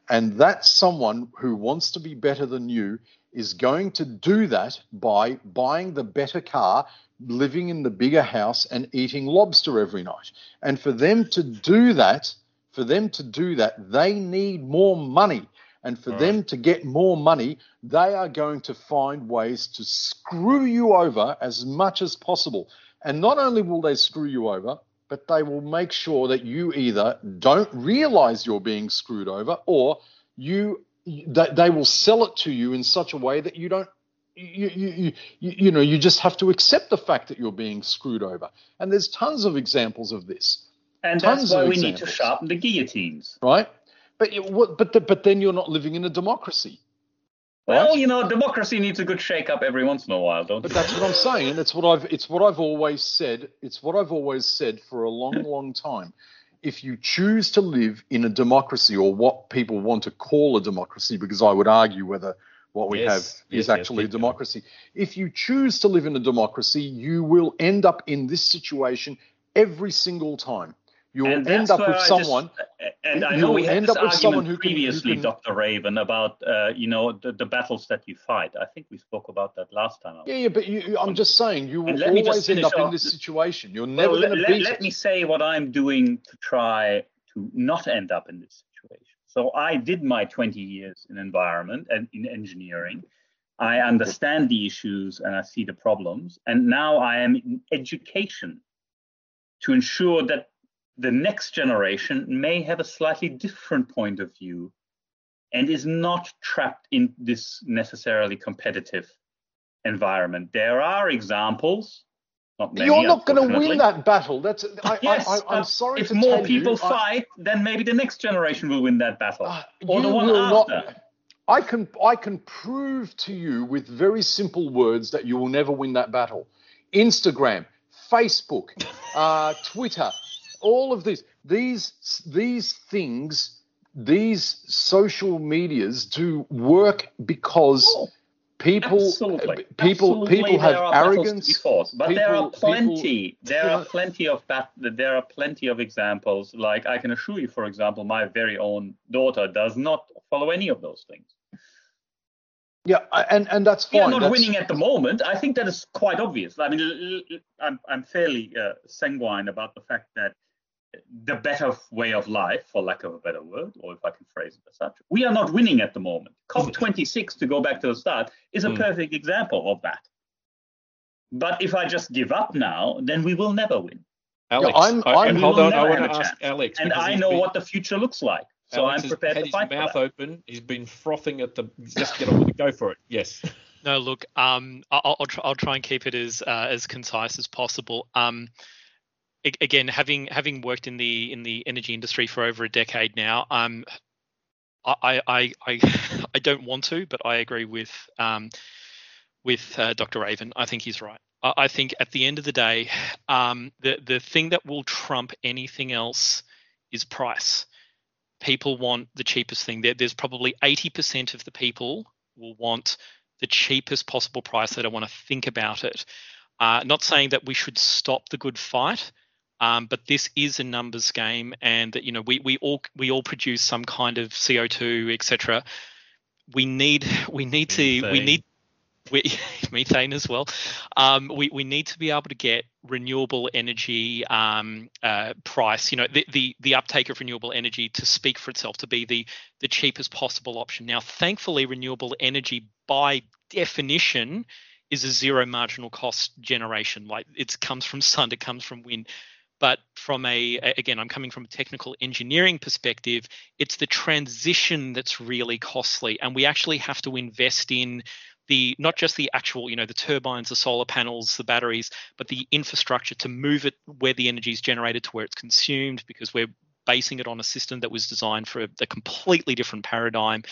And that someone who wants to be better than you is going to do that by buying the better car, living in the bigger house, and eating lobster every night. And for them to do that, for them to do that, they need more money. And for All them to get more money, they are going to find ways to screw you over as much as possible. And not only will they screw you over, but they will make sure that you either don't realize you're being screwed over or you they will sell it to you in such a way that you don't you, you, you, you know you just have to accept the fact that you're being screwed over. And there's tons of examples of this. And tons that's why we examples. need to sharpen the guillotines. Right? But but the, but then you're not living in a democracy well, you know, democracy needs a good shake-up every once in a while, don't But that's what I'm saying, and it's what I've it's what I've always said. It's what I've always said for a long, hmm. long time if you choose to live in a democracy or what people want to call a democracy, because I would argue whether what we yes, have is yes, actually yes, a democracy. If you choose to live in a democracy, you will end up in this situation every single time. You will end up with someone. Just, and I know we had this argument who previously, can, Dr. Raven, about uh, you know the, the, battles that you fight. I think we spoke about that last time. Yeah, yeah, but you, I'm just saying you will always end up off. in this situation. You're never well, going to let, beat let it. me say what I'm doing to try to not end up in this situation. So I did my 20 years in environment and in engineering. I understand the issues and I see the problems. And now I am in education to ensure that the next generation may have a slightly different point of view and is not trapped in this necessarily competitive environment. There are examples. Not many, You're not going to win that battle. That's I, yes, I, am sorry. If more people you, fight, I, then maybe the next generation will win that battle, uh, or the one after. Not, I can I can prove to you with very simple words that you will never win that battle. Instagram, Facebook, uh, Twitter, all of this, these these things, these social medias do work because people, Absolutely. people, Absolutely, people have there are battles to arrogance. fought, but there are plenty. people- there are know- plenty of bat- There are plenty of examples. Like I can assure you, for example, my very own daughter does not follow any of those things. Yeah, and and that's We fine. are not That's- winning at the moment. I think that is quite obvious. I mean, I'm I'm fairly uh, sanguine about the fact that the better way of life, for lack of a better word, or if I can phrase it as such, we are not winning at the moment. COP26, to go back to the start, is a Mm. perfect example of that. But if I just give up now, then we will never win. Alex, I'm- I- I'm- and hold on, I want to ask. Alex. And I know been- what the future looks like. So Alex I'm prepared had to his fight for mouth that. open. He's been frothing at the. Just get on with it. Go for it. Yes. No, look, um, I'll, I'll, try, I'll try and keep it as uh, as concise as possible. Um, a- again, having having worked in the in the energy industry for over a decade now, um, I I I, I don't want to, but I agree with um, with uh, Dr. Raven. I think he's right. I, I think at the end of the day, um, the the thing that will trump anything else is price. People want the cheapest thing. There, there's probably 80% of the people will want the cheapest possible price. They don't want to think about it. Uh, not saying that we should stop the good fight, um, but this is a numbers game, and that you know we we all we all produce some kind of CO two, etc. We need we need to we need we, methane as well. Um, we we need to be able to get renewable energy um, uh, price. You know the, the the uptake of renewable energy to speak for itself, to be the the cheapest possible option. Now, thankfully, renewable energy by definition is a zero marginal cost generation. Like it comes from sun, it comes from wind. But from a again, I'm coming from a technical engineering perspective. It's the transition that's really costly, and we actually have to invest in the not just the actual, you know, the turbines, the solar panels, the batteries, but the infrastructure to move it where the energy is generated to where it's consumed, because we're basing it on a system that was designed for a, a completely different paradigm.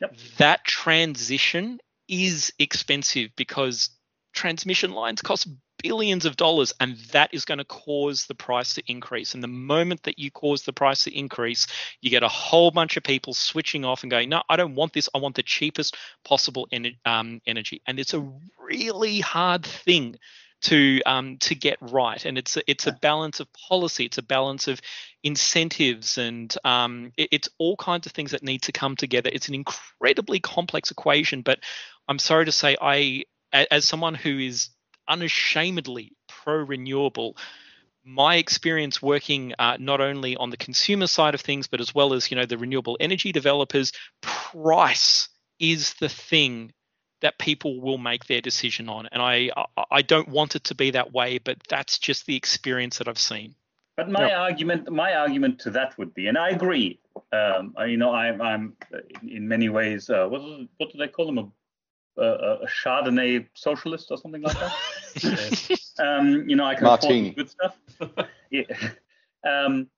Yep. That transition is expensive because transmission lines cost billions of dollars and that is going to cause the price to increase. And the moment that you cause the price to increase you get a whole bunch of people switching off and going no i don't want this. I want the cheapest possible ener- um, energy. And it's a really hard thing to um, to get right. And it's a, it's a balance of policy. It's a balance of incentives and um, it- it's all kinds of things that need to come together. It's an incredibly complex equation but i'm sorry to say i as someone who is unashamedly pro renewable my experience working uh, not only on the consumer side of things but as well as you know the renewable energy developers price is the thing that people will make their decision on and i i, I don't want it to be that way but that's just the experience that i've seen But my Yeah. argument, my argument to that would be, and I agree. Um, I- you know, I'm, I'm in- in many ways, uh, what, is- what do they call them, a, a, a Chardonnay socialist or something like that. um, you know, I can Martini. afford good stuff. yeah. um,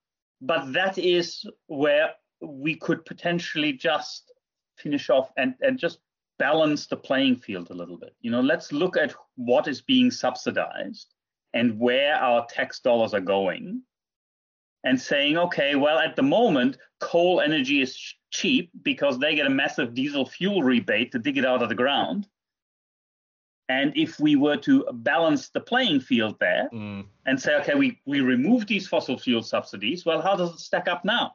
but that is where we could potentially just finish off and, and just balance the playing field a little bit. You know, let's look at what is being subsidized and where our tax dollars are going and saying, okay, well, at the moment, coal energy is ch- cheap because they get a massive diesel fuel rebate to dig it out of the ground. And if we were to balance the playing field there Mm. and say, okay, we, we remove these fossil fuel subsidies, well, how does it stack up now?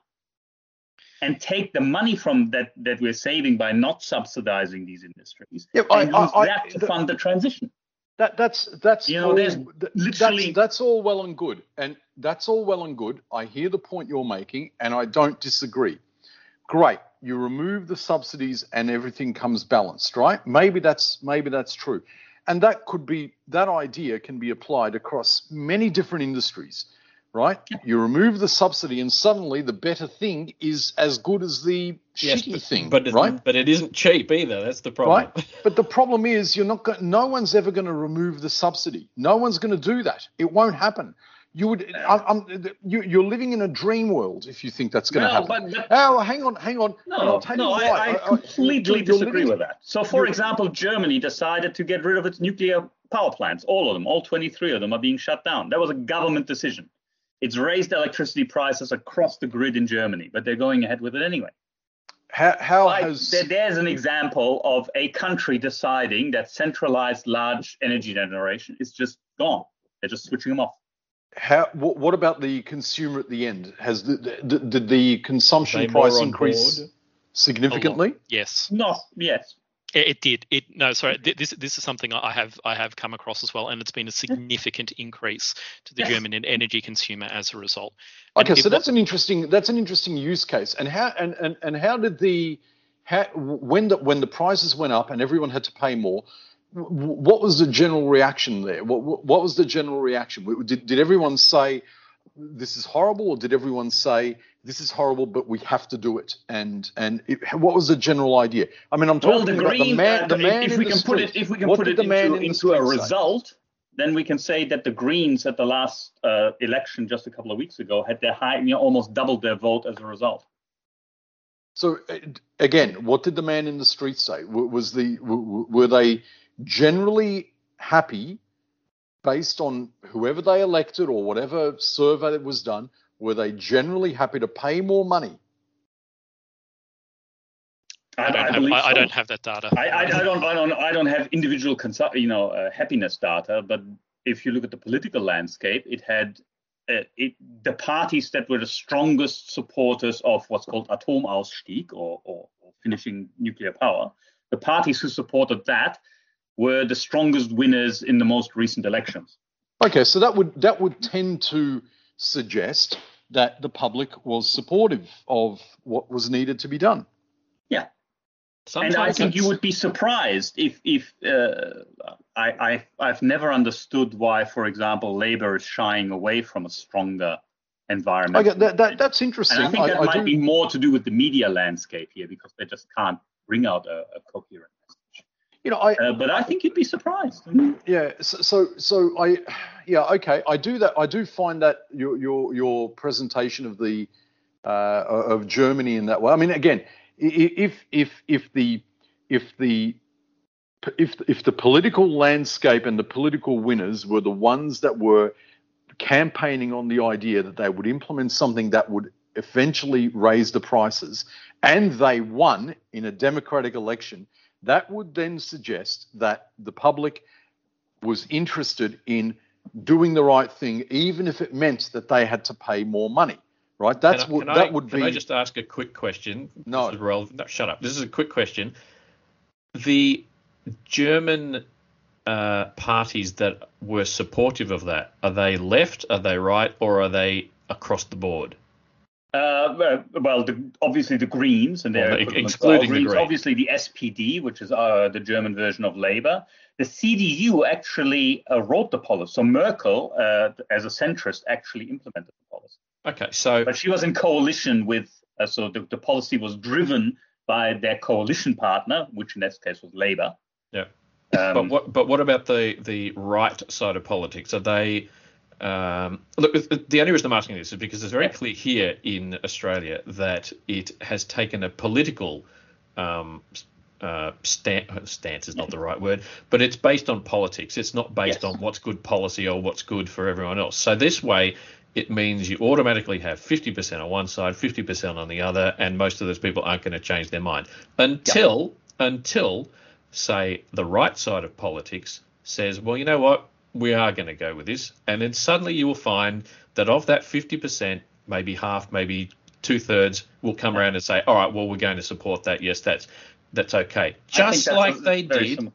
And take the money from that that we're saving by not subsidizing these industries Yeah, I- and I- use I- that to the- fund the transition. That that's that's You know, all, there's literally- that's, that's all well and good, and that's all well and good. I hear the point you're making, and I don't disagree. Great, you remove the subsidies and everything comes balanced, right? Maybe that's maybe that's true, and that could be that idea can be applied across many different industries, right? You remove the subsidy, and suddenly the better thing is as good as the Yes, shitty but, thing, but right? but it isn't cheap either. That's the problem. Right. But the problem is, you're not. Go- no one's ever going to remove the subsidy. No one's going to do that. It won't happen. You would. I'm, I'm, you, you're living in a dream world if you think that's going to No, happen. but- oh, hang on, hang on. No, tell no, you I, why. I completely you're disagree living- with that. So, for example, Germany decided to get rid of its nuclear power plants. All of them, all 23 of them, are being shut down. That was a government decision. It's raised electricity prices across the grid in Germany, but they're going ahead with it anyway. how, how Like, has there- there's an example of a country deciding that centralized large energy generation is just gone. They're just switching them off. How what, what about the consumer at the end? Has the, the, did the consumption They price on increase board? significantly? Yes. No, yes. It, it did. It no, sorry. th- This this is something I have I have come across as well, and it's been a significant increase to the Yes. German energy consumer as a result. And Okay, so that's an interesting that's an interesting use case. And how and and, and how did the how, when the when the prices went up and everyone had to pay more, w- w- what was the general reaction there? What what what was the general reaction? Did did everyone say this is horrible, or did everyone say this is horrible, but we have to do it? And and it, what was the general idea? I mean, I'm Well, talking the about the man, uh, the if- man if, in we can put it, if we can put it the man into, in the into a street say? result, then we can say that the Greens at the last uh, election just a couple of weeks ago had their high, you know, almost doubled their vote as a result. So uh, again, what did the man in the street say? Was the were they generally happy based on whoever they elected or whatever survey that was done? Were they generally happy to pay more money? I don't have believe I, I don't have that data. I, I, I don't I don't I don't have individual consu- you know uh, happiness data, but if you look at the political landscape, it had uh, it the parties that were the strongest supporters of what's called Atomausstieg or, or, or finishing nuclear power. The parties who supported that were the strongest winners in the most recent elections. Okay, so that would that would tend to suggest that the public was supportive of what was needed to be done. Yeah. And I think you would be surprised if if uh, I, I I've never understood why, for example, Labour is shying away from a stronger environment. Okay, that, that that's interesting. and I think that I might do- be more to do with the media landscape here because they just can't bring out a, a coherent message. You know, I, Uh, but I think you'd be surprised. Yeah, so, so so I, yeah, okay, I do that. I do find that your your your presentation of the uh, of Germany in that way. I mean, again, if if if the if the if if the political landscape and the political winners were the ones that were campaigning on the idea that they would implement something that would eventually raise the prices, and they won in a democratic election, that would then suggest that the public was interested in doing the right thing, even if it meant that they had to pay more money. Right? That's Can I- what can that I, would can be. I just ask a quick question? No. This is relevant. No, shut up. This is a quick question. The German uh, parties that were supportive of that are they left, are they right, or are they across the board? Uh, well, the, obviously the Greens and their Well, equivalents excluding the Greens. Greens. Obviously the SPD, which is uh, the German version of Labour. The CDU actually uh, wrote the policy. So Merkel, uh, as a centrist, actually implemented the policy. Okay, so But she was in coalition with, uh, so the, the policy was driven by their coalition partner, which in this case was Labour. Yeah. Um, but what but what about the the right side of politics? Are they um, look? The only reason I'm asking this is because it's very clear here in Australia that it has taken a political um, uh, stand, stance is not the right word, but it's based on politics. It's not based Yes. on what's good policy or what's good for everyone else. So this way, it means you automatically have 50% on one side, 50% on the other, and most of those people aren't going to change their mind until until say the right side of politics says, well, you know what, we are going to go with this, and then suddenly you will find that of that 50%, maybe half, maybe two thirds will come around and say, all right, well, we're going to support that. Yes, that's that's okay. Just that's like they did similar.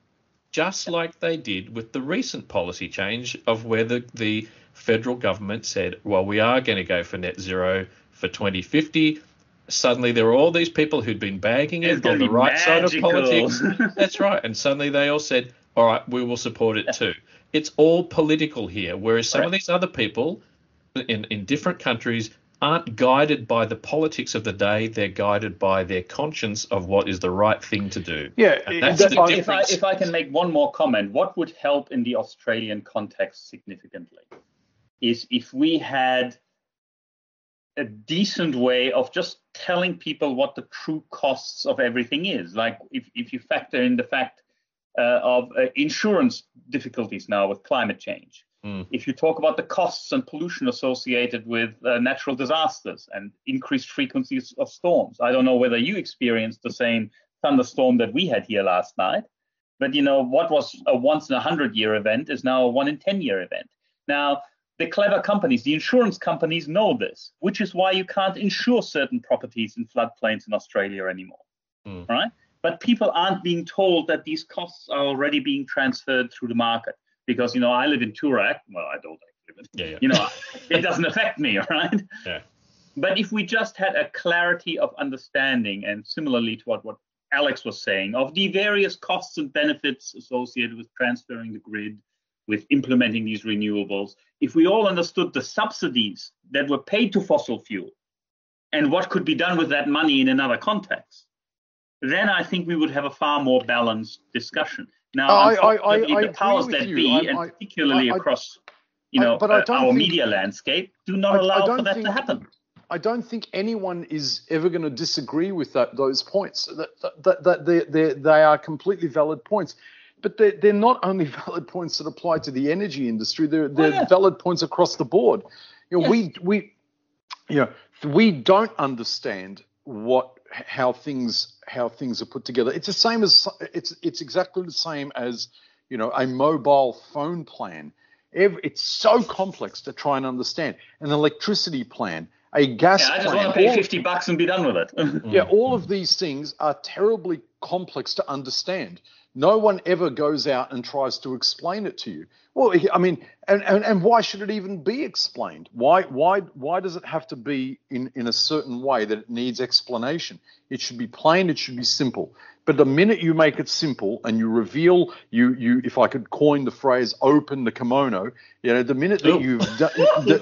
just like they did with the recent policy change of where the, the federal government said, well, we are going to go for net zero for 2050. Suddenly, there were all these people who'd been bagging it on the right side of politics. That's right. And suddenly they all said, all right, we will support it too. It's all political here, whereas some of these other people in, in different countries aren't guided by the politics of the day. They're guided by their conscience of what is the right thing to do. yeah, And it- that's the if I, if I can make one more comment, what would help in the Australian context significantly is if we had a decent way of just telling people what the true costs of everything is. Like if, if you factor in the fact uh, of uh, insurance difficulties now with climate change, Mm. If you talk about the costs and pollution associated with uh, natural disasters and increased frequencies of storms, I don't know whether you experienced the same thunderstorm that we had here last night, but you know what was a once in a hundred year event is now a one in ten year event. Now the clever companies, the insurance companies know this, which is why you can't insure certain properties in floodplains in Australia anymore, Mm. right? But people aren't being told that these costs are already being transferred through the market because you know I live in Toorak. Well, I don't live in Yeah, yeah. you know, it doesn't affect me, right? Yeah. But if we just had a clarity of understanding, and similarly to what, what Alex was saying, of the various costs and benefits associated with transferring the grid, with implementing these renewables, if we all understood the subsidies that were paid to fossil fuel and what could be done with that money in another context, then I think we would have a far more balanced discussion. Now, I- I- I- I the powers that be, I'm- and particularly I- I- across you I- know, but I uh, our think- media landscape, do not I- I allow for that think- to happen. I don't think anyone is ever going to disagree with that those points. That, that, that they, they, they are completely valid points. But they're, they're not only valid points that apply to the energy industry, they're, they're yeah. valid points across the board. You know, Yes. we, we, you know, we don't understand what how things how things are put together. It's the same as it's it's exactly the same as you know a mobile phone plan. It's so complex to try and understand an electricity plan, a gas Yeah, I just plan. want to pay all- 50 bucks and be done with it. yeah, all of these things are terribly complex to understand. No one ever goes out and tries to explain it to you. Well, I mean, and, and, and why should it even be explained? Why why why does it have to be in, in a certain way that it needs explanation? It should be plain, it should be simple. But the minute you make it simple and you reveal you you if I could coin the phrase open the kimono, you know, the minute that Ooh. you've done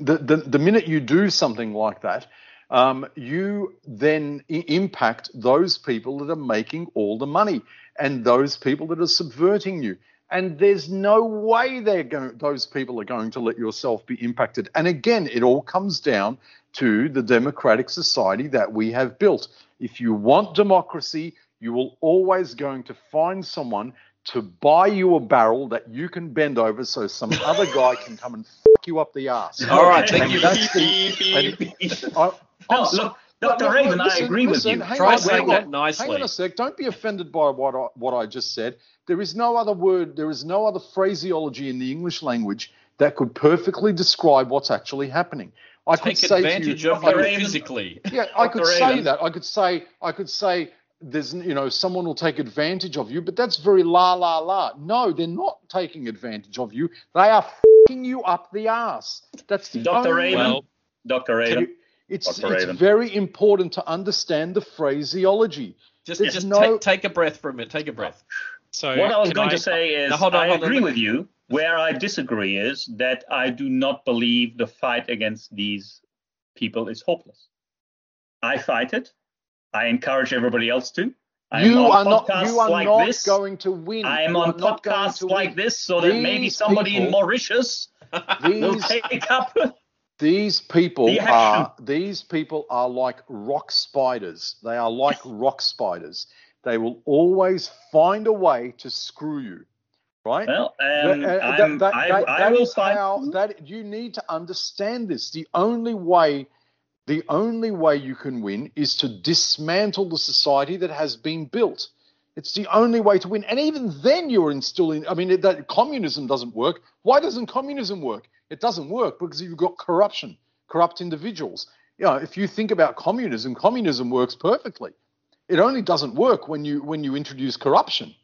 the, the, the, minute you do something like that, um, you then I- impact those people that are making all the money and those people that are subverting you. And there's no way they're going, those people are going to let yourself be impacted. And again, it all comes down to the democratic society that we have built. If you want democracy, you will always going to find someone to buy you a barrel that you can bend over so some other guy can come and fuck you up the ass. All right, Okay. thank you. That's the- I, No, I'm so- look, Dr. Raven, listen, I agree with listen, you. hang Try on, saying that nicely. Hang on a sec. Don't be offended by what I, what I just said. There is no other word, there is no other phraseology in the English language that could perfectly describe what's actually happening. I could Take say to you, of I you could- Raven. physically. yeah, I could say that. I could say, I could say, there's, you know, someone will take advantage of you, but that's very la la la. No, they're not taking advantage of you. They are fucking you up the ass. That's the Dr. only Raven. Well, Dr. Raven. it's Dr. it's Raven. very important to understand the phraseology. Just, There's just no- take, take a breath for a minute. Take a breath. so What I was can going to say is, Now, hold on, I hold on. agree with you. Where I disagree is that I do not believe the fight against these people is hopeless. I fight it. I encourage everybody else to. I'm you are not. You are like not this. going to win. I am You on are not going podcasts like this so that maybe somebody in people- Mauritius will These take up. these people The are these people are like rock spiders. They are like rock spiders. They will always find a way to screw you, right? Well, um, That- uh, I'm, that- I, that- I will is fight. how that you need to understand this. The only way, the only way you can win is to dismantle the society that has been built. It's the only way to win, and even then, you're instilling. I mean, that communism doesn't work. Why doesn't communism work? It doesn't work because you've got corruption, corrupt individuals. You know, if you think about communism, communism works perfectly. It only doesn't work when you when you introduce corruption.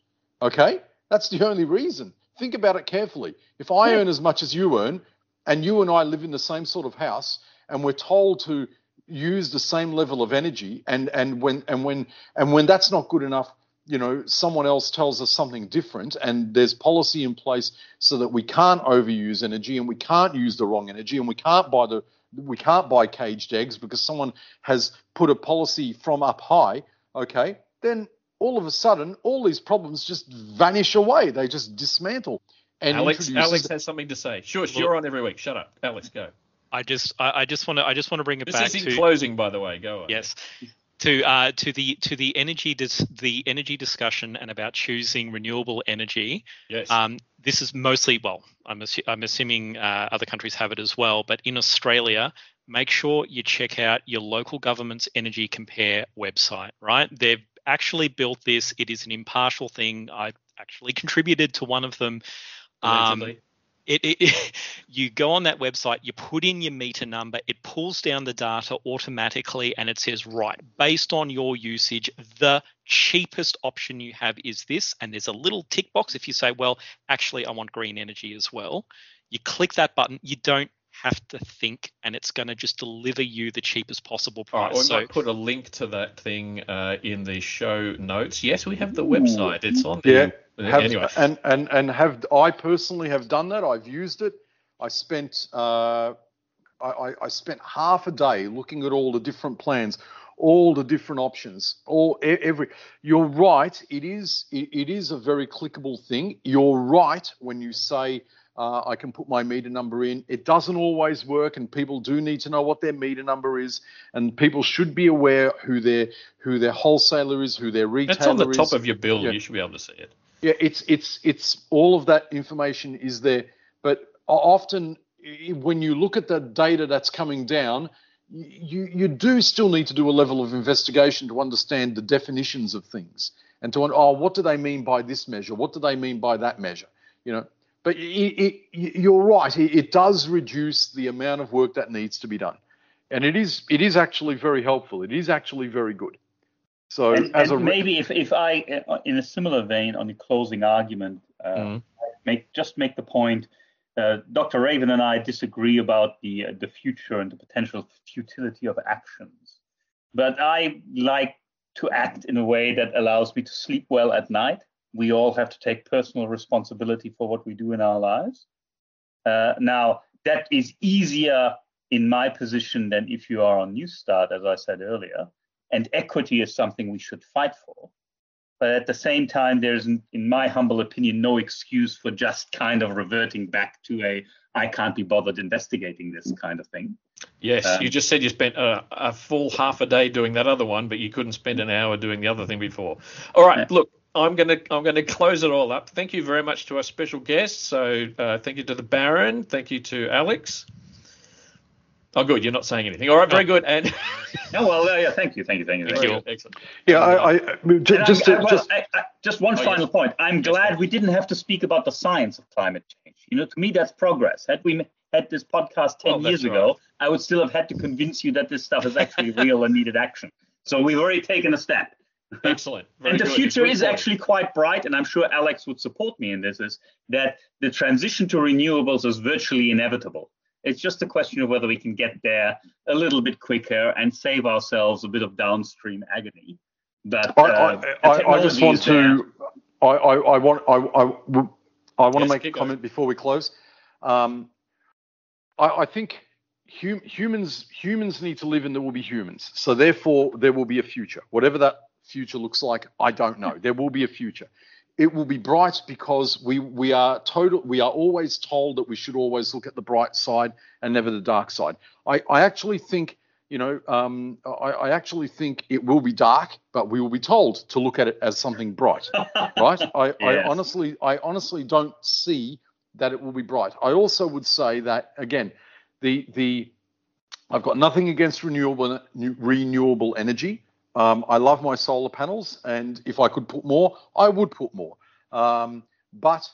Okay, that's the only reason. Think about it carefully. If I hmm. earn as much as you earn, and you and I live in the same sort of house, and we're told to use the same level of energy, and and when and when and when that's not good enough, you know, someone else tells us something different, and there's policy in place so that we can't overuse energy, and we can't use the wrong energy, and we can't buy the we can't buy caged eggs because someone has put a policy from up high. Okay, then all of a sudden, all these problems just vanish away. They just dismantle. And Alex, Alex has something to say. Shush, Look- you're on every week. Shut up, Alex. Go. I just I, I just want to I just want to bring it This back This is in to closing, by the way. Go on. yes. to uh, to the to the energy dis- the energy discussion and about choosing renewable energy. Yes. Um, this is mostly well, I'm, assu- I'm assuming uh, other countries have it as well, but in Australia, make sure you check out your local government's Energy Compare website. Right, they've actually built this. It is an impartial thing. I actually contributed to one of them. Um, It, it, you go on that website, you put in your meter number, it pulls down the data automatically, and it says, right, based on your usage, the cheapest option you have is this. And there's a little tick box if you say, well, actually, I want green energy as well. You click that button, you don't have to think, and it's going to just deliver you the cheapest possible All right, price. we so, might put a link to that thing uh, in the show notes. Yes, we have the website. It's on the. Yeah. Have, anyway, and and and have I personally have done that. I've used it. I spent uh, I, I, I spent half a day looking at all the different plans, all the different options, all e- every. You're right. It is it, it is a very clickable thing. You're right when you say. Uh, I can put my meter number in. It doesn't always work, and people do need to know what their meter number is, and people should be aware who their who their wholesaler is, who their retailer is. it's on the is. top of your bill. Yeah. You should be able to see it. Yeah, it's it's it's all of that information is there, but often when you look at the data that's coming down, you you do still need to do a level of investigation to understand the definitions of things and to oh what do they mean by this measure? What do they mean by that measure? You know, but it, it, you're right. It, it does reduce the amount of work that needs to be done, and it is it is actually very helpful. It is actually very good. So and, as and a re- maybe if, if I, uh, in a similar vein, on the closing argument, uh, Mhm. make just make the point. Uh, Dr. Raven and I disagree about the uh, the future and the potential futility of actions, but I like to act in a way that allows me to sleep well at night. We all have to take personal responsibility for what we do in our lives. Uh, now, that is easier in my position than if you are on Newstart, as I said earlier. And equity is something we should fight for. But at the same time, there's, in my humble opinion, no excuse for just kind of reverting back to a I can't be bothered investigating this kind of thing. Yes, Um, you just said you spent a, a full half a day doing that other one, but you couldn't spend an hour doing the other thing before. All right, Yeah. look, I'm gonna I'm gonna close it all up. Thank you very much to our special guests. So uh, thank you to the Baron. Thank you to Alex. Oh, good. You're not saying anything. All right, very good. And No, well, uh, yeah, thank you, thank you, thank you. Thank you. excellent. yeah, I, I just I'm- to, well, just I, I, just one Oh, final yes. point. I'm glad we didn't have to speak about the science of climate change. You know, to me, that's progress. Had we had this podcast 10 Well, that's years right. ago, I would still have had to convince you that this stuff is actually real and needed action. So we've already taken a step. Excellent. Very and the good. future Good is point. actually quite bright, and I'm sure Alex would support me in this, is that the transition to renewables is virtually inevitable. It's just a question of whether we can get there a little bit quicker and save ourselves a bit of downstream agony. But I, uh, the I, I, I just want to. I, I, I want. I, I, I want to make a keep going. comment before we close. Um, I, I think hum, humans humans need to live, and there will be humans. So therefore, there will be a future. Whatever that future looks like, I don't know. There will be a future. It will be bright because we we are total. We are always told that we should always look at the bright side and never the dark side. I, I actually think you know, um, I, I actually think it will be dark, but we will be told to look at it as something bright, right? I, I honestly, I honestly don't see that it will be bright. I also would say that again, the the I've got nothing against renewable renewable energy. Um, I love my solar panels, and if I could put more, I would put more. Um, but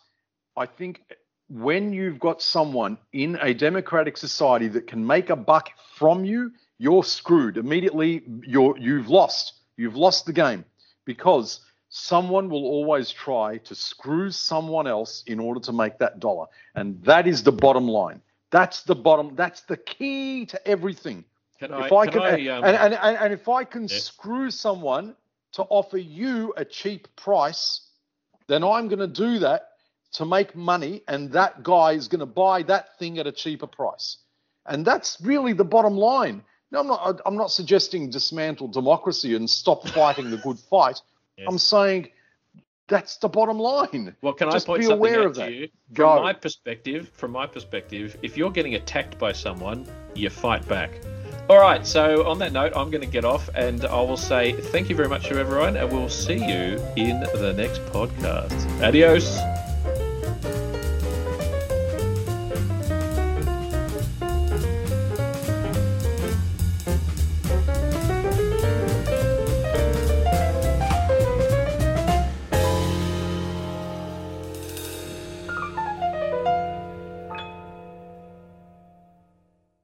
I think when you've got someone in a democratic society that can make a buck from you, you're screwed. Immediately, you're you've lost. You've lost the game because someone will always try to screw someone else in order to make that dollar, and that is the bottom line. That's the bottom. That's the key to everything. Can If I can can, I, um, and, and, and, and if I can Yes. screw someone to offer you a cheap price, then I'm going to do that to make money, and that guy is going to buy that thing at a cheaper price, and that's really the bottom line. No, I'm not. I'm not suggesting dismantle democracy and stop fighting the good fight. Yes. I'm saying that's the bottom line. Well, can Just I point be something aware out of to that. you? Go. From my perspective, from my perspective, if you're getting attacked by someone, you fight back. All right, so on that note, I'm going to get off and I will say thank you very much to everyone, and we'll see you in the next podcast. Adios.